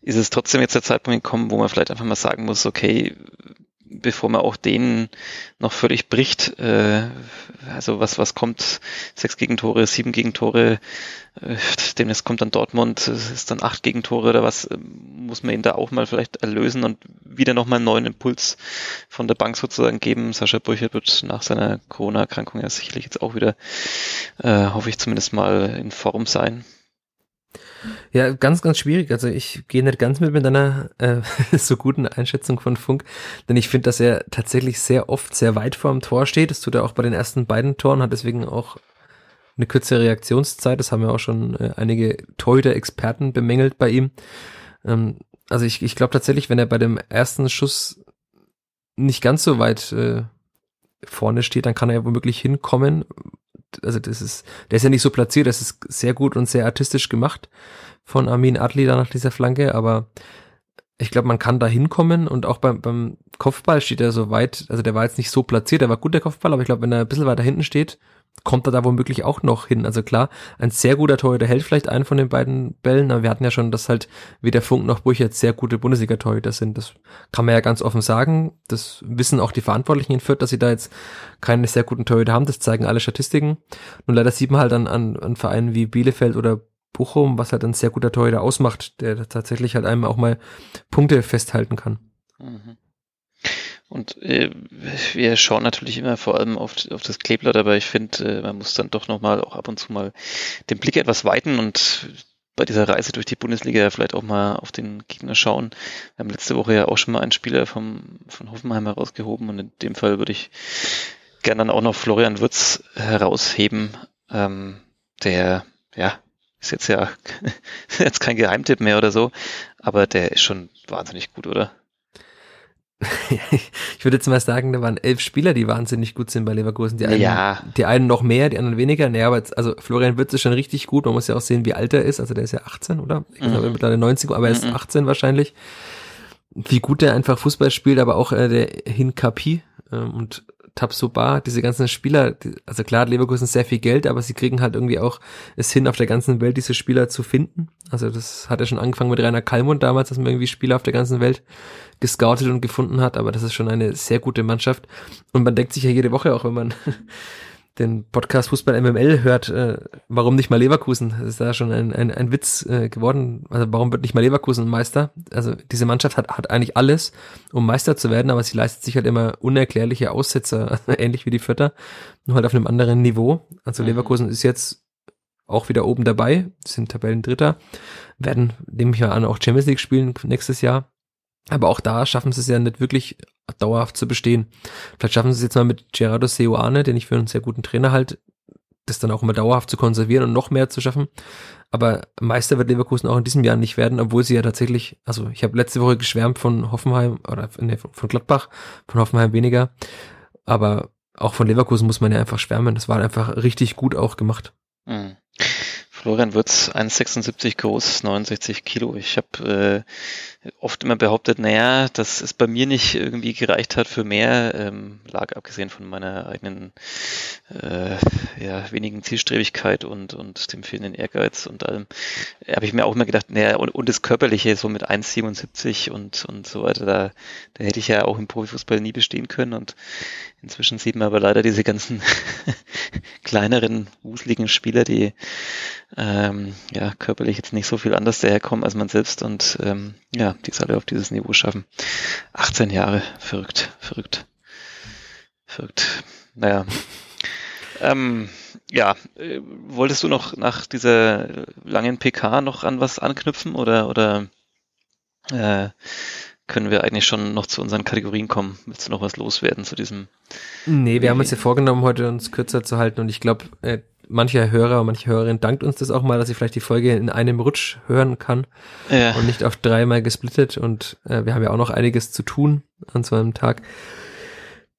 ist es trotzdem jetzt der Zeitpunkt gekommen, wo man vielleicht einfach mal sagen muss, okay, bevor man auch den noch völlig bricht. Äh, also was, was kommt? Sechs Gegentore, sieben Gegentore, äh, demnächst kommt dann Dortmund, ist dann acht Gegentore oder was, äh, muss man ihn da auch mal vielleicht erlösen und wieder nochmal einen neuen Impuls von der Bank sozusagen geben. Sascha Burchert wird nach seiner Corona-Erkrankung ja sicherlich jetzt auch wieder, äh, hoffe ich zumindest mal, in Form sein. Ja, ganz, ganz schwierig. Also ich gehe nicht ganz mit mit einer äh, so guten Einschätzung von Funk, denn ich finde, dass er tatsächlich sehr oft sehr weit vor dem Tor steht. Das tut er auch bei den ersten beiden Toren, hat deswegen auch eine kürzere Reaktionszeit. Das haben ja auch schon äh, einige Torhüter-Experten bemängelt bei ihm. Ähm, also ich, ich glaube tatsächlich, wenn er bei dem ersten Schuss nicht ganz so weit äh, vorne steht, dann kann er ja womöglich hinkommen, also das ist, der ist ja nicht so platziert, das ist sehr gut und sehr artistisch gemacht von Armin Adli da nach dieser Flanke, aber ich glaube, man kann da hinkommen und auch beim, beim Kopfball steht er so weit, also der war jetzt nicht so platziert, der war gut der Kopfball, aber ich glaube, wenn er ein bisschen weiter hinten steht, kommt er da womöglich auch noch hin. Also klar, ein sehr guter Torhüter hält vielleicht einen von den beiden Bällen, aber wir hatten ja schon, dass halt weder Funk noch Burch jetzt sehr gute Bundesliga-Torhüter sind. Das kann man ja ganz offen sagen. Das wissen auch die Verantwortlichen in Fürth, dass sie da jetzt keine sehr guten Torhüter haben. Das zeigen alle Statistiken. Nun leider sieht man halt an, an, an Vereinen wie Bielefeld oder Bochum, was halt ein sehr guter Torhüter ausmacht, der tatsächlich halt einem auch mal Punkte festhalten kann. Mhm. Und äh, wir schauen natürlich immer vor allem auf, auf das Kleeblatt, aber ich finde, äh, man muss dann doch nochmal auch ab und zu mal den Blick etwas weiten und bei dieser Reise durch die Bundesliga vielleicht auch mal auf den Gegner schauen. Wir haben letzte Woche ja auch schon mal einen Spieler vom, von Hoffenheim herausgehoben und in dem Fall würde ich gerne dann auch noch Florian Würz herausheben, ähm, der, ja, ist jetzt ja jetzt kein Geheimtipp mehr oder so, aber der ist schon wahnsinnig gut, oder? ich würde jetzt mal sagen, da waren elf Spieler, die wahnsinnig gut sind bei Leverkusen. Die einen, Ja. die einen noch mehr, die anderen weniger. Naja, aber jetzt, also Florian Wirtz ist schon richtig gut. Man muss ja auch sehen, wie alt er ist. Also der ist ja 18, oder? Ich glaube, Mhm. mittlerweile 90, aber er ist Mhm. 18 wahrscheinlich. Wie gut der einfach Fußball spielt, aber auch äh, der Hinkapi ähm, und Tabsoba, diese ganzen Spieler, die, also klar Leverkusen sehr viel Geld, aber sie kriegen halt irgendwie auch es hin, auf der ganzen Welt diese Spieler zu finden. Also das hat ja schon angefangen mit Rainer Kallmund damals, dass man irgendwie Spieler auf der ganzen Welt gescoutet und gefunden hat, aber das ist schon eine sehr gute Mannschaft. Und man denkt sich ja jede Woche, auch wenn man den Podcast Fußball MML hört, äh, warum nicht mal Leverkusen? Das ist da schon ein, ein, ein Witz äh, geworden. Also warum wird nicht mal Leverkusen Meister? Also diese Mannschaft hat, hat eigentlich alles, um Meister zu werden, aber sie leistet sich halt immer unerklärliche Aussetzer, ähnlich wie die Vierter, nur halt auf einem anderen Niveau. Also Mhm. Leverkusen ist jetzt auch wieder oben dabei, sind Tabellendritter, werden, nehme ich mal an, auch Champions League spielen nächstes Jahr. Aber auch da schaffen sie es ja nicht wirklich dauerhaft zu bestehen. Vielleicht schaffen sie es jetzt mal mit Gerardo Seoane, den ich für einen sehr guten Trainer halt, das dann auch immer dauerhaft zu konservieren und noch mehr zu schaffen. Aber Meister wird Leverkusen auch in diesem Jahr nicht werden, obwohl sie ja tatsächlich, also ich habe letzte Woche geschwärmt von Hoffenheim oder nee, von Gladbach, von Hoffenheim weniger. Aber auch von Leverkusen muss man ja einfach schwärmen. Das war einfach richtig gut auch gemacht. Mhm. Florian Würz, 1,76 groß, 69 Kilo. Ich habe äh, oft immer behauptet, naja, dass es bei mir nicht irgendwie gereicht hat für mehr, ähm, lag abgesehen von meiner eigenen äh, ja, wenigen Zielstrebigkeit und, und dem fehlenden Ehrgeiz und allem, habe ich mir auch immer gedacht, naja, und, und das Körperliche, so mit 1,77 und, und so weiter, da, da hätte ich ja auch im Profifußball nie bestehen können und inzwischen sieht man aber leider diese ganzen kleineren, wuseligen Spieler, die ähm, ja körperlich jetzt nicht so viel anders daherkommen als man selbst und ähm, ja, die es alle auf dieses Niveau schaffen. 18 Jahre, verrückt, verrückt, verrückt. Naja. Ähm, ja, äh, wolltest du noch nach dieser langen PK noch an was anknüpfen oder oder äh, können wir eigentlich schon noch zu unseren Kategorien kommen? Willst du noch was loswerden zu diesem? Nee, wir haben uns ja vorgenommen, heute uns kürzer zu halten und ich glaube, äh, mancher Hörer, manche Hörerin dankt uns das auch mal, dass sie vielleicht die Folge in einem Rutsch hören kann Ja, und nicht auf dreimal gesplittet und äh, wir haben ja auch noch einiges zu tun an so einem Tag.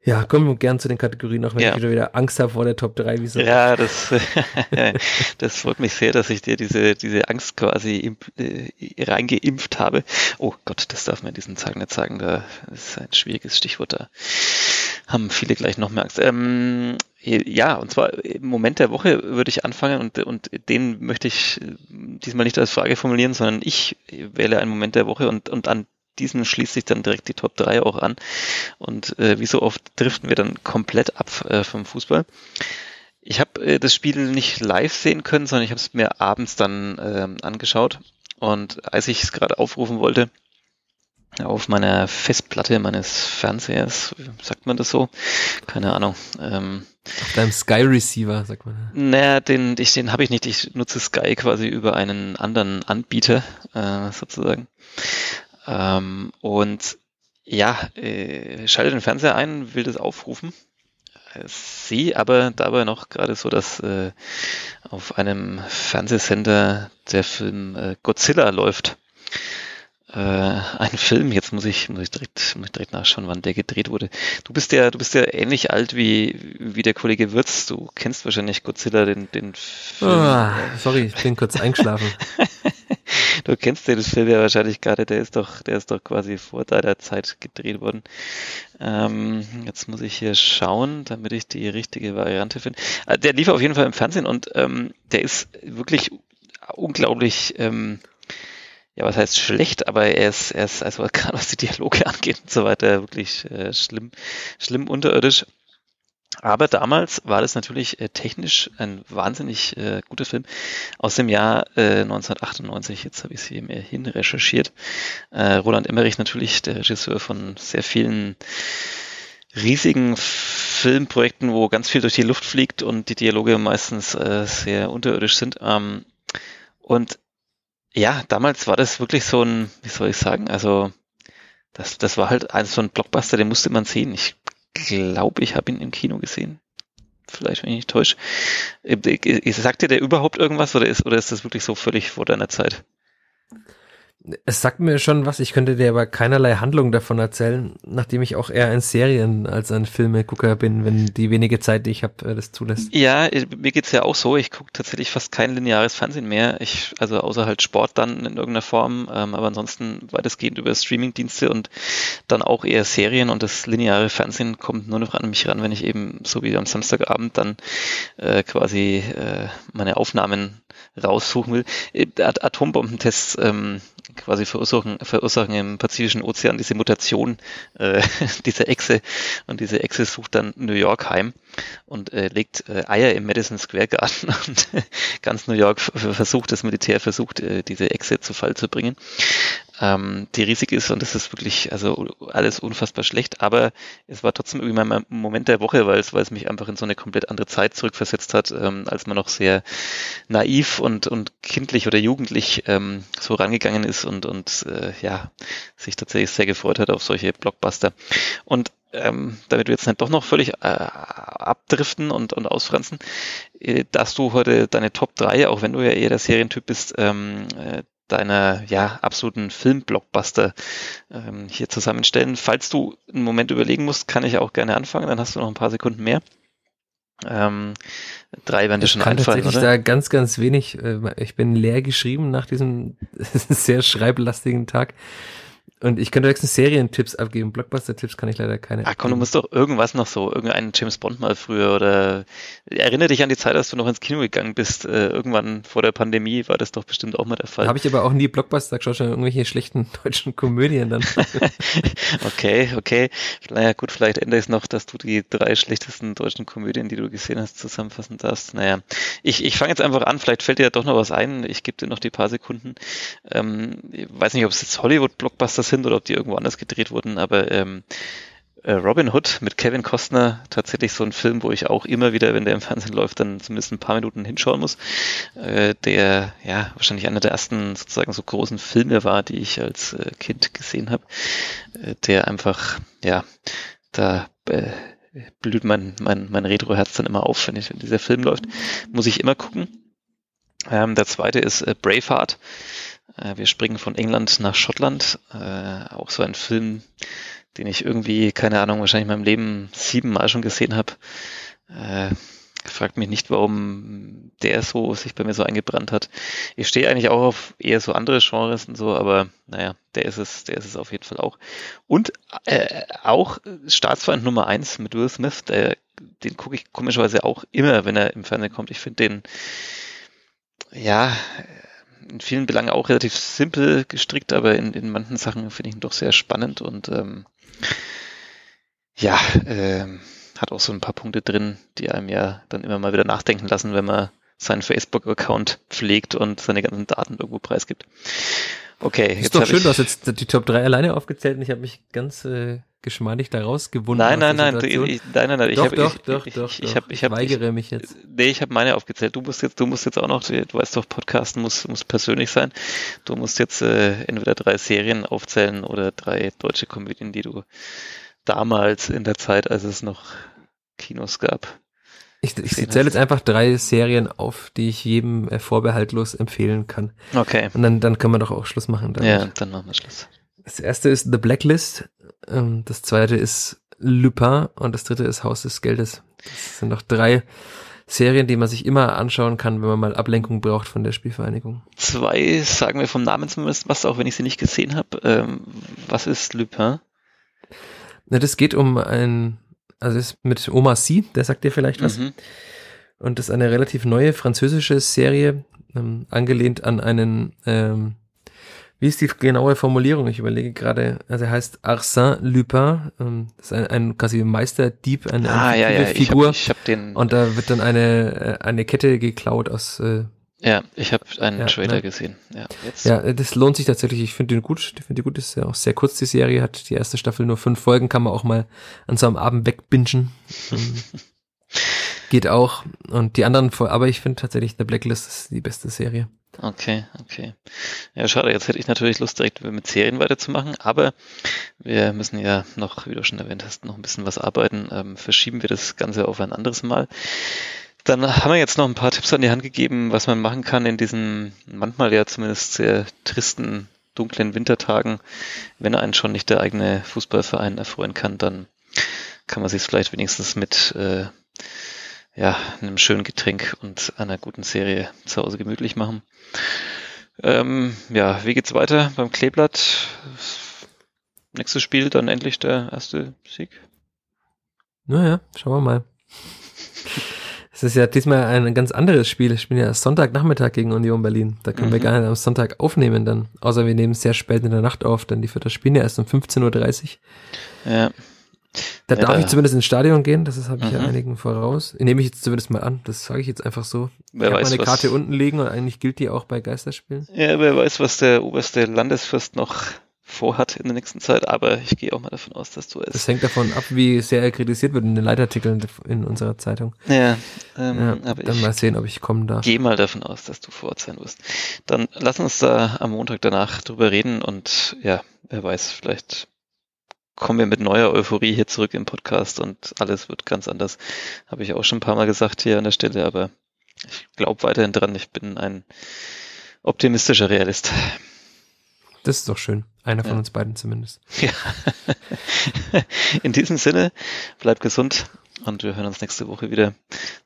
Ja, kommen wir gern zu den Kategorien, auch wenn Ja. ich wieder wieder Angst habe vor der Top 3, wie so. Ja, das, das freut mich sehr, dass ich dir diese, diese Angst quasi imp, äh, reingeimpft habe. Oh Gott, das darf man in diesen Tagen nicht sagen, da ist ein schwieriges Stichwort, da haben viele gleich noch mehr Angst. Ähm, ja, und zwar im Moment der Woche würde ich anfangen und, und den möchte ich äh, diesmal nicht als Frage formulieren, sondern ich wähle einen Moment der Woche und, und an diesen schließt sich dann direkt die Top 3 auch an. Und äh, wie so oft driften wir dann komplett ab äh, vom Fußball. Ich habe äh, das Spiel nicht live sehen können, sondern ich habe es mir abends dann ähm, angeschaut. Und als ich es gerade aufrufen wollte, auf meiner Festplatte meines Fernsehers, sagt man das so? Keine Ahnung. Ähm, Auf deinem Sky Receiver, sagt man. naja, den, ich, den habe ich nicht. Ich nutze Sky quasi über einen anderen Anbieter, äh, sozusagen. Ähm, und ja, äh, schalte den Fernseher ein, will das aufrufen. Sehe aber dabei noch gerade so, dass äh, auf einem Fernsehsender der Film äh, Godzilla läuft. Äh, ein Film, jetzt muss ich, muss ich direkt, muss ich direkt nachschauen, wann der gedreht wurde. Du bist ja, du bist ja ähnlich alt wie, wie der Kollege Wirz. Du kennst wahrscheinlich Godzilla, den, den Film. Ah, sorry, ich bin kurz eingeschlafen. Du kennst den Film ja wahrscheinlich gerade, der ist doch, der ist doch quasi vor deiner Zeit gedreht worden. Ähm, jetzt muss ich hier schauen, damit ich die richtige Variante finde. Äh, Der lief auf jeden Fall im Fernsehen und ähm, der ist wirklich unglaublich, ähm, ja, was heißt schlecht, aber er ist, er ist, also gerade was die Dialoge angeht und so weiter, wirklich äh, schlimm, schlimm unterirdisch. Aber damals war das natürlich äh, technisch ein wahnsinnig äh, guter Film aus dem Jahr äh, 1998. Jetzt habe ich es hier mir hin recherchiert. Äh, Roland Emmerich natürlich, der Regisseur von sehr vielen riesigen Filmprojekten, wo ganz viel durch die Luft fliegt und die Dialoge meistens äh, sehr unterirdisch sind. Ähm, und ja, damals war das wirklich so ein, wie soll ich sagen, also das, das war halt ein, so ein Blockbuster, den musste man sehen. Ich glaube, ich habe ihn im Kino gesehen. Vielleicht, wenn ich nicht täusche. Äh, Sagt dir der überhaupt irgendwas oder ist, oder ist das wirklich so völlig vor deiner Zeit? Es sagt mir schon was, ich könnte dir aber keinerlei Handlung davon erzählen, nachdem ich auch eher ein Serien- als ein Filmegucker bin, wenn die wenige Zeit, die ich habe, äh, das zulässt. Ja, mir geht's ja auch so. Ich gucke tatsächlich fast kein lineares Fernsehen mehr. Ich, also außer halt Sport dann in irgendeiner Form, ähm, aber ansonsten weitestgehend über Streamingdienste und dann auch eher Serien und das lineare Fernsehen kommt nur noch an mich ran, wenn ich eben so wie am Samstagabend dann äh, quasi äh, meine Aufnahmen raussuchen will. Äh, Atombombentests ähm, quasi verursachen, verursachen im Pazifischen Ozean diese Mutation äh, dieser Echse. Und diese Echse sucht dann New York heim und äh, legt äh, Eier im Madison Square Garden. Und ganz New York versucht, das Militär versucht, äh, diese Echse zu Fall zu bringen ähm, die riesig ist und es ist wirklich also alles unfassbar schlecht, aber es war trotzdem irgendwie mein Moment der Woche, weil es, weil es mich einfach in so eine komplett andere Zeit zurückversetzt hat, ähm, als man noch sehr naiv und, und kindlich oder jugendlich ähm, so rangegangen ist und, und äh, ja, sich tatsächlich sehr gefreut hat auf solche Blockbuster. Und ähm, damit wir jetzt nicht doch noch völlig äh, abdriften und, und ausfranzen, äh, dass du heute deine Top 3, auch wenn du ja eher der Serientyp bist, ähm, äh, deiner ja, absoluten Film-Blockbuster ähm, hier zusammenstellen. Falls du einen Moment überlegen musst, kann ich auch gerne anfangen, dann hast du noch ein paar Sekunden mehr. Ähm, drei werden dir schon kann einfallen, tatsächlich oder? da ganz, ganz wenig. Äh, ich bin leer geschrieben nach diesem sehr schreiblastigen Tag. Und ich könnte höchstens Serientipps abgeben. Blockbuster-Tipps kann ich leider keine. Ah, komm, du musst doch irgendwas noch so, irgendeinen James Bond mal früher oder erinnere dich an die Zeit, als du noch ins Kino gegangen bist. Äh, irgendwann vor der Pandemie war das doch bestimmt auch mal der Fall. Habe ich aber auch nie Blockbuster geschaut, schon irgendwelche schlechten deutschen Komödien dann. okay, okay. Naja, gut, vielleicht ändere ich es noch, dass du die drei schlechtesten deutschen Komödien, die du gesehen hast, zusammenfassen darfst. Naja, ich, ich fange jetzt einfach an. Vielleicht fällt dir ja doch noch was ein. Ich gebe dir noch die paar Sekunden. Ähm, ich weiß nicht, ob es jetzt Hollywood-Blockbuster sind sind oder ob die irgendwo anders gedreht wurden, aber ähm, äh, Robin Hood mit Kevin Costner tatsächlich so ein Film, wo ich auch immer wieder, wenn der im Fernsehen läuft, dann zumindest ein paar Minuten hinschauen muss. Äh, der ja wahrscheinlich einer der ersten sozusagen so großen Filme war, die ich als äh, Kind gesehen habe, der einfach ja da äh, blüht mein mein mein Retro-Herz dann immer auf, wenn, ich, wenn dieser Film läuft, muss ich immer gucken. Ähm, der zweite ist äh, Braveheart. Äh, wir springen von England nach Schottland. Äh, auch so ein Film, den ich irgendwie, keine Ahnung, wahrscheinlich in meinem Leben siebenmal schon gesehen habe. Äh, fragt mich nicht, warum der so sich bei mir so eingebrannt hat. Ich stehe eigentlich auch auf eher so andere Genres und so, aber naja, der ist es, der ist es auf jeden Fall auch. Und äh, auch Staatsfeind Nummer eins mit Will Smith, der, den gucke ich komischerweise auch immer, wenn er im Fernsehen kommt. Ich finde den, ja, in vielen Belangen auch relativ simpel gestrickt, aber in, in manchen Sachen finde ich ihn doch sehr spannend und ähm, ja, ähm, hat auch so ein paar Punkte drin, die einem ja dann immer mal wieder nachdenken lassen, wenn man seinen Facebook-Account pflegt und seine ganzen Daten irgendwo preisgibt. Okay. Ist doch schön, du hast jetzt die Top 3 alleine aufgezählt und ich habe mich ganz äh, geschmeidig daraus gewunden. Nein, nein, nein, du, ich, nein, nein, nein, doch, ich habe doch, ich, doch, ich, doch, ich, ich, hab, ich, hab, weigere mich jetzt. Nee, ich habe meine aufgezählt. Du musst jetzt, du musst jetzt auch noch, du weißt doch, Podcasten muss, muss persönlich sein. Du musst jetzt äh, entweder drei Serien aufzählen oder drei deutsche Komödien, die du damals in der Zeit, als es noch Kinos gab. Ich, ich zähle jetzt einfach drei Serien auf, die ich jedem äh, vorbehaltlos empfehlen kann. Okay. Und dann, dann können wir doch auch Schluss machen. Damit. Ja, dann machen wir Schluss. Das erste ist The Blacklist, ähm, das zweite ist Lupin und das dritte ist Haus des Geldes. Das sind noch drei Serien, die man sich immer anschauen kann, wenn man mal Ablenkung braucht von der Spielvereinigung. Zwei sagen wir vom Namen zumindest was, auch wenn ich sie nicht gesehen habe. Ähm, was ist Lupin? Na, das geht um ein, also ist mit Omar Sy, der sagt dir vielleicht was. Mhm. Und das ist eine relativ neue französische Serie, ähm, angelehnt an einen ähm, wie ist die genaue Formulierung? Ich überlege gerade. Also er heißt Arsène Lupin. Ähm, das ist ein, ein quasi Meisterdieb, eine, ah, eine ja, ja. Figur. Ich hab, ich hab den und da wird dann eine, äh, eine Kette geklaut aus. Äh, ja, ich habe einen ja, Trailer ne? gesehen. Ja, jetzt. ja, das lohnt sich tatsächlich. Ich finde den gut. Ich finde die gut. Ist ja auch sehr kurz, die Serie. Hat die erste Staffel nur fünf Folgen. Kann man auch mal an so einem Abend wegbingen. Geht auch. Und die anderen, aber ich finde tatsächlich The Blacklist ist die beste Serie. Okay, okay. Ja, schade. Jetzt hätte ich natürlich Lust, direkt mit Serien weiterzumachen, aber wir müssen ja noch, wie du schon erwähnt hast, noch ein bisschen was arbeiten. Ähm, verschieben wir das Ganze auf ein anderes Mal. Dann haben wir jetzt noch ein paar Tipps an die Hand gegeben, was man machen kann in diesen manchmal ja zumindest sehr tristen dunklen Wintertagen, wenn einen schon nicht der eigene Fußballverein erfreuen kann, dann kann man sich vielleicht wenigstens mit äh, ja, einem schönen Getränk und einer guten Serie zu Hause gemütlich machen. Ähm, ja, wie geht's weiter beim Kleeblatt? Nächstes Spiel dann endlich der erste Sieg. Naja, schauen wir mal. Ist ja diesmal ein ganz anderes Spiel. Ich bin ja Sonntagnachmittag gegen Union Berlin. Da können mhm. wir gar nicht am Sonntag aufnehmen dann. Außer wir nehmen sehr spät in der Nacht auf, denn die für das Spiel ja erst um 15.30 Uhr. Ja. Da ja, darf ich zumindest ins Stadion gehen, das habe ich mhm. ja einigen voraus. Nehme ich jetzt zumindest mal an, das sage ich jetzt einfach so. Wer ich habe meine Karte unten liegen und eigentlich gilt die auch bei Geisterspielen. Ja, wer weiß, was der oberste Landesfürst noch vorhat in der nächsten Zeit, aber ich gehe auch mal davon aus, dass du es. Das hängt davon ab, wie sehr er kritisiert wird in den Leitartikeln in unserer Zeitung. Ja, ähm, ja aber dann mal sehen, ob ich kommen darf. Gehe mal davon aus, dass du vor Ort sein wirst. Dann lass uns da am Montag danach drüber reden und ja, wer weiß, vielleicht kommen wir mit neuer Euphorie hier zurück im Podcast und alles wird ganz anders. Habe ich auch schon ein paar Mal gesagt hier an der Stelle, aber ich glaube weiterhin dran. Ich bin ein optimistischer Realist. Das ist doch schön. Einer von ja. uns beiden zumindest. Ja. In diesem Sinne, bleibt gesund und wir hören uns nächste Woche wieder.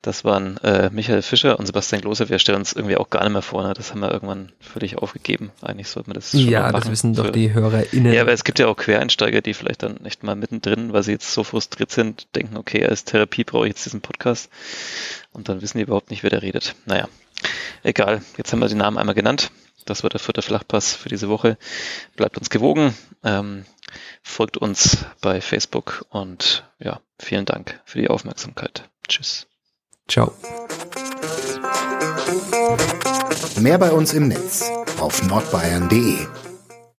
Das waren äh, Michael Fischer und Sebastian Klose. Wir stellen uns irgendwie auch gar nicht mehr vor. Ne? Das haben wir irgendwann völlig aufgegeben. Eigentlich sollten wir das schon Ja, das wissen doch die HörerInnen. Ja, aber es gibt ja auch Quereinsteiger, die vielleicht dann nicht mal mittendrin, weil sie jetzt so frustriert sind, denken, okay, als Therapie brauche ich jetzt diesen Podcast. Und dann wissen die überhaupt nicht, wer da redet. Naja, egal. Jetzt haben wir den Namen einmal genannt. Das war der vierte Flachpass für diese Woche. Bleibt uns gewogen, ähm, folgt uns bei Facebook und ja, vielen Dank für die Aufmerksamkeit. Tschüss. Ciao. Mehr bei uns im Netz auf nordbayern.de